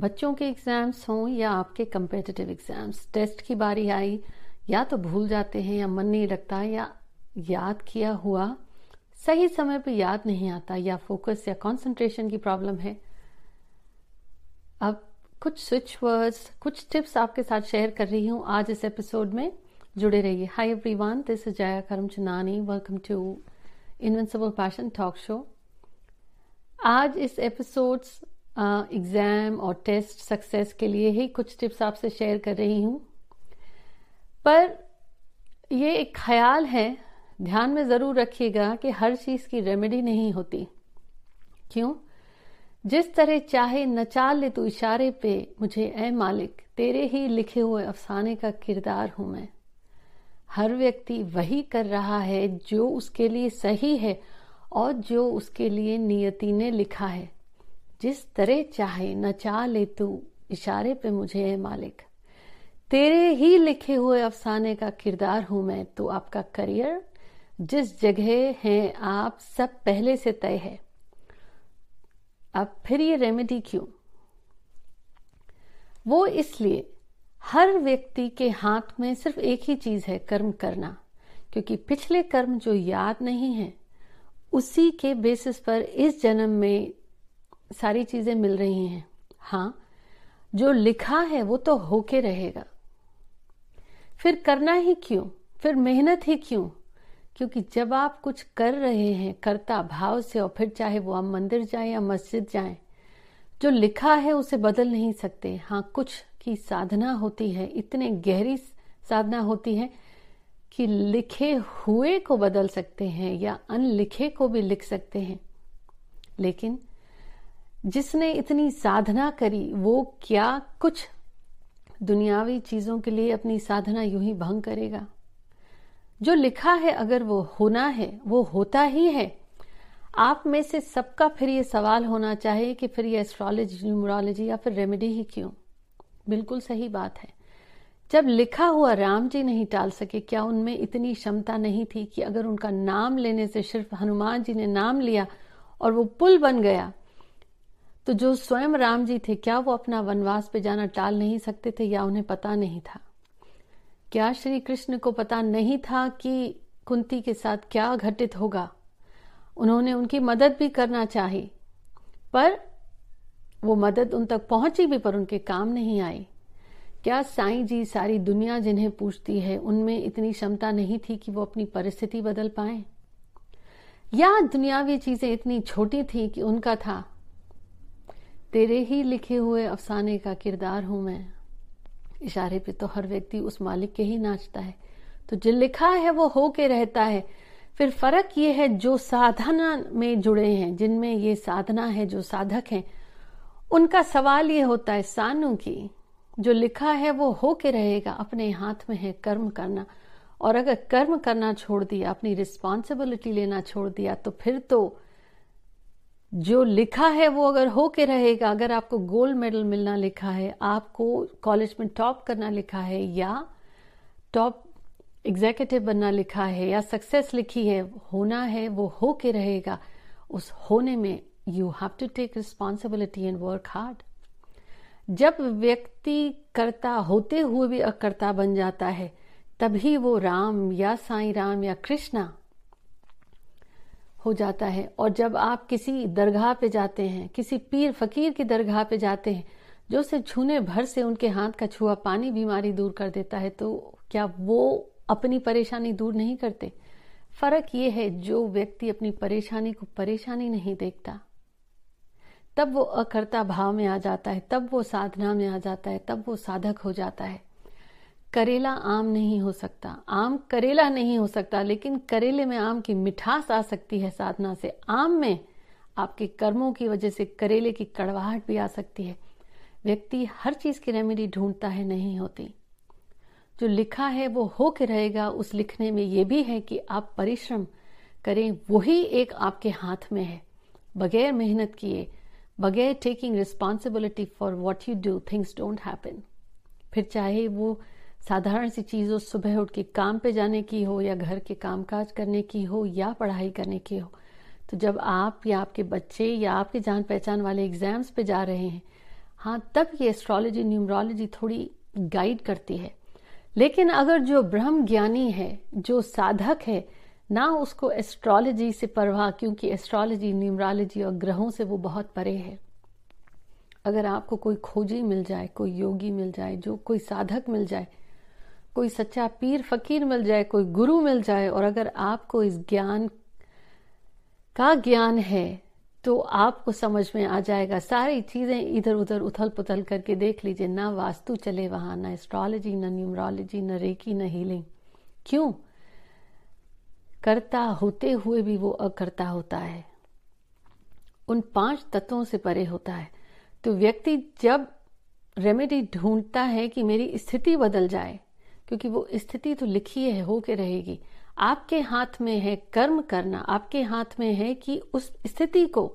बच्चों के एग्ज़ाम्स हों या आपके कंपेटिटिव एग्ज़ाम्स टेस्ट की बारी आई, या तो भूल जाते हैं या मन नहीं लगता या याद किया हुआ, सही समय पर याद नहीं आता या फोकस या कंसंट्रेशन की प्रॉब्लम है। अब कुछ स्विच वर्ड्स कुछ टिप्स आपके साथ शेयर कर रही हूँ आज इस एपिसोड में। जुड़े रहिए। Hi everyone this is Jaya Karam Chanani welcome to invincible passion talk show आज इस एपिसोड्स एग्ज़ाम और टेस्ट सक्सेस के लिए ही कुछ टिप्स आपसे शेयर कर रही हूँ। पर ये एक ख्याल है, ध्यान में ज़रूर रखिएगा कि हर चीज़ की रेमेडी नहीं होती। क्यों? जिस तरह चाहे नचाल ले तू इशारे पे, मुझे ए मालिक, तेरे ही लिखे हुए अफसाने का किरदार हूँ मैं। हर व्यक्ति वही कर रहा है जो उसके लिए सही है और जो उसके लिए नियति ने लिखा है। जिस तरह चाहे नचा ले तू, इशारे पे मुझे है मालिक। तेरे ही लिखे हुए अफसाने का किरदार हूँ मैं तो आपका करियर, जिस जगह हैं आप, सब पहले से तय है। अब फिर ये रेमेडी क्यों? वो इसलिए, हर व्यक्ति के हाथ में सिर्फ़ एक ही चीज़ है, कर्म करना। क्योंकि पिछले कर्म जो याद नहीं है, उसी के बेसिस पर इस जन्म में सारी चीज़ें मिल रही हैं। हाँ जो लिखा है वो तो होके रहेगा। फिर करना ही क्यों? फिर मेहनत ही क्यों? क्योंकि जब आप कुछ कर रहे हैं, करता भाव से, और फिर चाहे वो आप मंदिर जाए या मस्जिद जाए, जो लिखा है उसे बदल नहीं सकते। हाँ कुछ की साधना होती है, इतने गहरी साधना होती है कि लिखे हुए को बदल सकते हैं या अनलिखे को भी लिख सकते हैं। लेकिन जिसने इतनी साधना करी, वो क्या कुछ दुनियावी चीज़ों के लिए अपनी साधना यूँ ही भंग करेगा? जो लिखा है, अगर वो होना है, वो होता ही है। आप में से सबका फिर ये सवाल होना चाहिए कि फिर ये एस्ट्रोलॉजी न्यूमरोलॉजी या फिर रेमेडी ही क्यों? बिल्कुल सही बात है। जब लिखा हुआ राम जी नहीं टाल सके, क्या उनमें इतनी क्षमता नहीं थी कि अगर उनका नाम लेने से सिर्फ़ हनुमान जी ने नाम लिया और वो पुल बन गया तो जो स्वयं राम जी थे, क्या वो अपना वनवास पे जाना टाल नहीं सकते थे या उन्हें पता नहीं था? क्या श्री कृष्ण को पता नहीं था कि कुंती के साथ क्या घटित होगा? उन्होंने उनकी मदद भी करना चाही, पर वो मदद उन तक पहुँची भी, पर उनके काम नहीं आई क्या साईं जी सारी दुनिया जिन्हें पूछती है, उनमें इतनी क्षमता नहीं थी कि वो अपनी परिस्थिति बदल पाए? या दुनियावी चीज़ें इतनी छोटी थी कि उनका था तेरे ही लिखे हुए अफसाने का किरदार हूँ मैं। इशारे पे तो हर व्यक्ति उस मालिक के ही नाचता है। तो जो लिखा है वो हो के रहता है। फिर फ़र्क ये है जो साधना में जुड़े हैं, जिनमें ये साधना है, जो साधक हैं, उनका सवाल ये होता है सानू की, जो लिखा है वो हो के रहेगा, अपने हाथ में है कर्म करना। और अगर कर्म करना छोड़ दिया, अपनी रिस्पॉन्सिबिलिटी लेना छोड़ दिया तो फिर तो जो लिखा है वो अगर हो के रहेगा, अगर आपको गोल्ड मेडल मिलना लिखा है, आपको कॉलेज में टॉप करना लिखा है या टॉप एग्जीक्यूटिव बनना लिखा है या सक्सेस लिखी है, होना है, वो हो के रहेगा। उस होने में you have to take responsibility and work hard जब व्यक्ति कर्ता होते हुए भी अकर्ता बन जाता है, तभी वो राम या साई राम या कृष्णा हो जाता है। और जब आप किसी दरगाह पे जाते हैं, किसी पीर फकीर की दरगाह पे जाते हैं, जो से छूने भर से उनके हाथ का छुआ पानी बीमारी दूर कर देता है तो क्या वो अपनी परेशानी दूर नहीं करते? फ़र्क ये है, जो व्यक्ति अपनी परेशानी को परेशानी नहीं देखता, तब वो अकर्ता भाव में आ जाता है, तब वो साधना में आ जाता है, तब वो साधक हो जाता है। करेला आम नहीं हो सकता। आम करेला नहीं हो सकता, लेकिन करेले में आम की मिठास आ सकती है साधना से। आम में आपके कर्मों की वजह से करेले की कड़वाहट भी आ सकती है। व्यक्ति हर चीज़ की रेमेडी ढूंढता है, नहीं होती। जो लिखा है वो हो के रहेगा, उस लिखने में ये भी है कि आप परिश्रम करें, वही एक आपके हाथ में है। बगैर मेहनत किए, बगैर taking responsibility for what you do things don't happen फिर चाहे वो साधारण सी चीज़ हो, सुबह उठ के काम पे जाने की हो या घर के कामकाज करने की हो या पढ़ाई करने की हो। तो जब आप या आपके बच्चे या आपके जान पहचान वाले एग्ज़ाम्स पे जा रहे हैं हाँ तब ये एस्ट्रोलॉजी न्यूमरोलॉजी थोड़ी गाइड करती है। लेकिन अगर जो ब्रह्म ज्ञानी है, जो साधक है, ना उसको एस्ट्रोलॉजी से परवाह, क्योंकि एस्ट्रोलॉजी न्यूमरोलॉजी और ग्रहों से वो बहुत परे है। अगर आपको कोई खोजी मिल जाए, कोई योगी मिल जाए, जो कोई साधक मिल जाए कोई सच्चा पीर, फकीर मिल जाए, कोई गुरु मिल जाए, और अगर आपको इस ज्ञान का ज्ञान है तो आपको समझ में आ जाएगा। सारी चीज़ें इधर उधर उथल पुथल करके देख लीजिए। ना वास्तु चले वहाँ, ना एस्ट्रोलॉजी ना न्यूमरोलॉजी न रेकी न हीलिंग क्यों? करता होते हुए भी वो अकर्ता होता है। उन पाँच तत्वों से परे होता है। तो व्यक्ति जब रेमेडी ढूंढता है कि मेरी स्थिति बदल जाए क्योंकि वो स्थिति तो लिखी है हो के रहेगी। आपके हाथ में है कर्म करना, आपके हाथ में है कि उस स्थिति को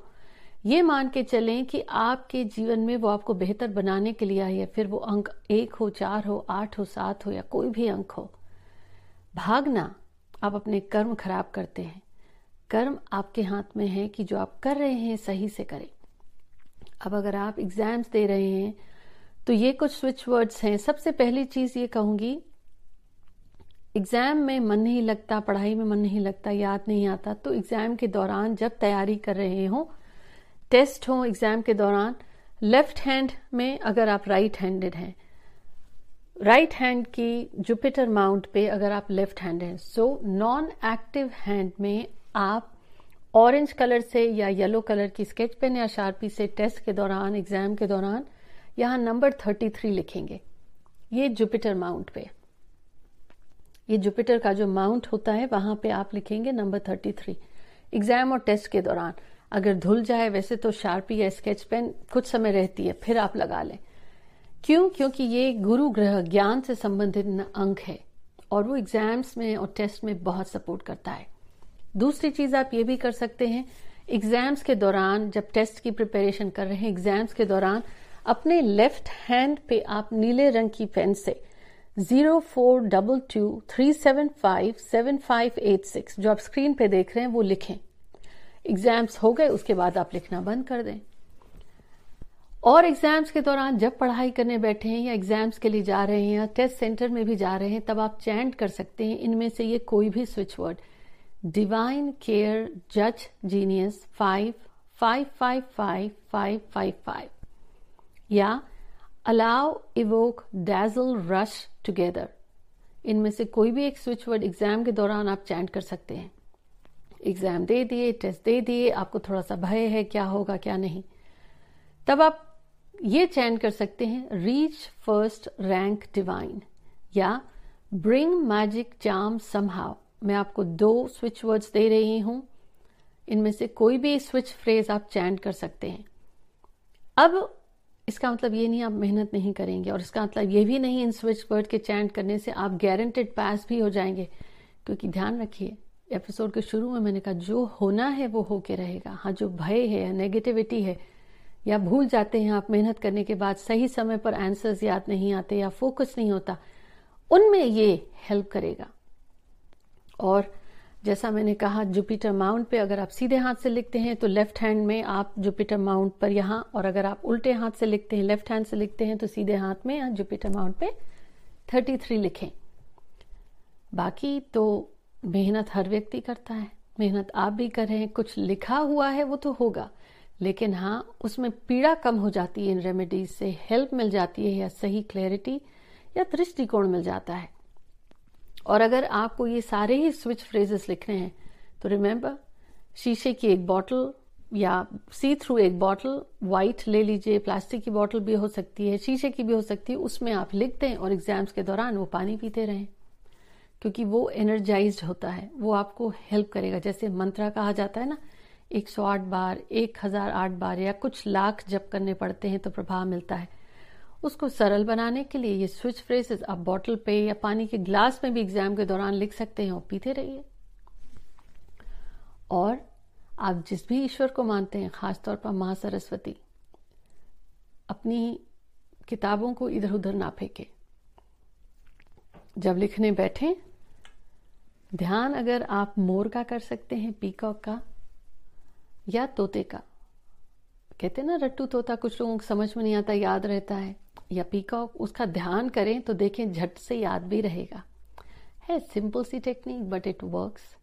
ये मान के चलें कि आपके जीवन में वो आपको बेहतर बनाने के लिए आई है। फिर वो अंक एक हो, चार हो, आठ हो, सात हो या कोई भी अंक हो। भागना आप अपने कर्म खराब करते हैं। कर्म आपके हाथ में है कि जो आप कर रहे हैं, सही से करें। अब अगर आप एग्ज़ाम्स दे रहे हैं तो ये कुछ स्विच वर्ड्स हैं। सबसे पहली चीज़ ये कहूँगी एग्ज़ाम में मन नहीं लगता, पढ़ाई में मन नहीं लगता, याद नहीं आता तो एग्ज़ाम के दौरान जब तैयारी कर रहे हो टेस्ट हो एग्ज़ाम के दौरान लेफ़्ट हैंड में अगर आप राइट हैंडेड हैं राइट हैंड की जुपिटर माउंट पे अगर आप लेफ़्ट हैंड हैं सो नॉन एक्टिव हैंड में आप ऑरेंज कलर से या येलो कलर की स्केच पेन या शार्पी से टेस्ट के दौरान एग्ज़ाम के दौरान, यहाँ नंबर थर्टी थ्री लिखेंगे, ये जुपिटर माउंट पे। ये जुपिटर का जो माउंट होता है, वहाँ पे आप लिखेंगे नंबर थर्टी थ्री एग्ज़ाम और टेस्ट के दौरान, अगर धुल जाए, वैसे तो शार्पी या स्केच पेन कुछ समय रहती है, फिर आप लगा लें। क्यों? क्योंकि ये गुरु ग्रह ज्ञान से संबंधित अंक है, और वो एग्ज़ाम्स में और टेस्ट में बहुत सपोर्ट करता है। दूसरी चीज़ आप ये भी कर सकते हैं एग्ज़ाम्स के दौरान, जब टेस्ट की प्रिपरेशन कर रहे हैं एग्ज़ाम्स के दौरान, अपने लेफ़्ट हैंड पे आप नीले रंग की पेन से zero four double two three seven five seven five eight six. जो आप स्क्रीन पे देख रहे हैं, वो लिखें। एग्ज़ाम्स हो गए, उसके बाद आप लिखना बंद कर दें। और एग्ज़ाम्स के दौरान जब पढ़ाई करने बैठे हैं या एग्ज़ाम्स के लिए जा रहे हैं या टेस्ट सेंटर में भी जा रहे हैं, तब आप चैंट कर सकते हैं। इनमें से ये कोई भी स्विच वर्ड। डिवाइन केयर जज genius five five five five five five five या allow evoke dazzle rush together इनमें से कोई भी एक स्विच वर्ड एग्ज़ाम के दौरान आप चैंट कर सकते हैं। एग्ज़ाम दे दिए टेस्ट दे दिए, आपको थोड़ा सा भय है क्या होगा, क्या नहीं। तब आप ये चैन कर सकते हैं रीच फ़र्स्ट रैंक डिवाइन या ब्रिंग मैजिक चाम समहाउ मैं आपको दो स्विच वर्ड्स दे रही हूँ। इनमें से कोई भी स्विच फ्रेज आप चैंट कर सकते हैं। अब इसका मतलब ये नहीं आप मेहनत नहीं करेंगे और इसका मतलब ये भी नहीं इन स्विच वर्ड के चैंट करने से आप गारंटेड पास भी हो जाएँगे। क्योंकि ध्यान रखिए एपिसोड के शुरू में मैंने कहा, जो होना है वो होके रहेगा। हाँ जो भय है या नेगेटिविटी है, या भूल जाते हैं आप मेहनत करने के बाद, सही समय पर आंसर्स याद नहीं आते या फोकस नहीं होता, उनमें ये हेल्प करेगा। और जैसा मैंने कहा जुपिटर माउंट पे अगर आप सीधे हाथ से लिखते हैं तो लेफ़्ट हैंड में आप जुपिटर माउंट पर यहाँ, और अगर आप उल्टे हाथ से लिखते हैं लेफ़्ट हैंड से लिखते हैं तो सीधे हाथ में जुपिटर माउंट पे थर्टी थ्री लिखें। बाकी तो मेहनत हर व्यक्ति करता है। मेहनत आप भी कर कुछ लिखा हुआ है वो तो होगा। लेकिन हाँ उसमें पीड़ा कम हो जाती है इन रेमेडीज से हेल्प मिल जाती है या सही क्लैरिटी या दृष्टिकोण मिल जाता है। और अगर आपको ये सारे ही स्विच फ्रेजेस लिखने हैं तो रिमेंबर शीशे की एक बॉटल या सी थ्रू एक बॉटल वाइट ले लीजिए प्लास्टिक की बॉटल भी हो सकती है, शीशे की भी हो सकती है, उसमें आप लिख दें और एग्ज़ाम्स के दौरान वो पानी पीते रहें। क्योंकि वो एनर्जाइज होता है, वो आपको हेल्प करेगा। जैसे मंत्रा कहा जाता है ना 108 बार 1008 बार या कुछ लाख जप करने पड़ते हैं तो प्रभाव मिलता है। उसको सरल बनाने के लिए ये स्विच फ्रेजेस आप बॉटल पे या पानी के ग्लास में भी एग्ज़ाम के दौरान लिख सकते हैं और पीते रहिए। और आप जिस भी ईश्वर को मानते हैं, खासतौर पर माँ सरस्वती, अपनी किताबों को इधर उधर ना फेंके। जब लिखने बैठे, ध्यान अगर आप मोर का कर सकते हैं, पीकॉक का या तोते का। कहते हैं ना, रट्टू तोता कुछ लोगों को समझ में नहीं आता, याद रहता है। या पीकॉक उसका ध्यान करें तो देखें झट से याद भी रहेगा है सिंपल सी टेक्निक बट इट वर्क्स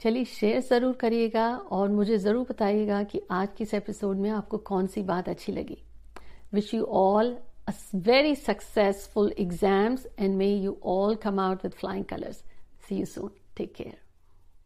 चलिए शेयर ज़रूर करिएगा और मुझे ज़रूर बताइएगा कि आज के इस एपिसोड में आपको कौन सी बात अच्छी लगी wish you all a very successful exams and may you all come out with flying colors. See you soon. Take care.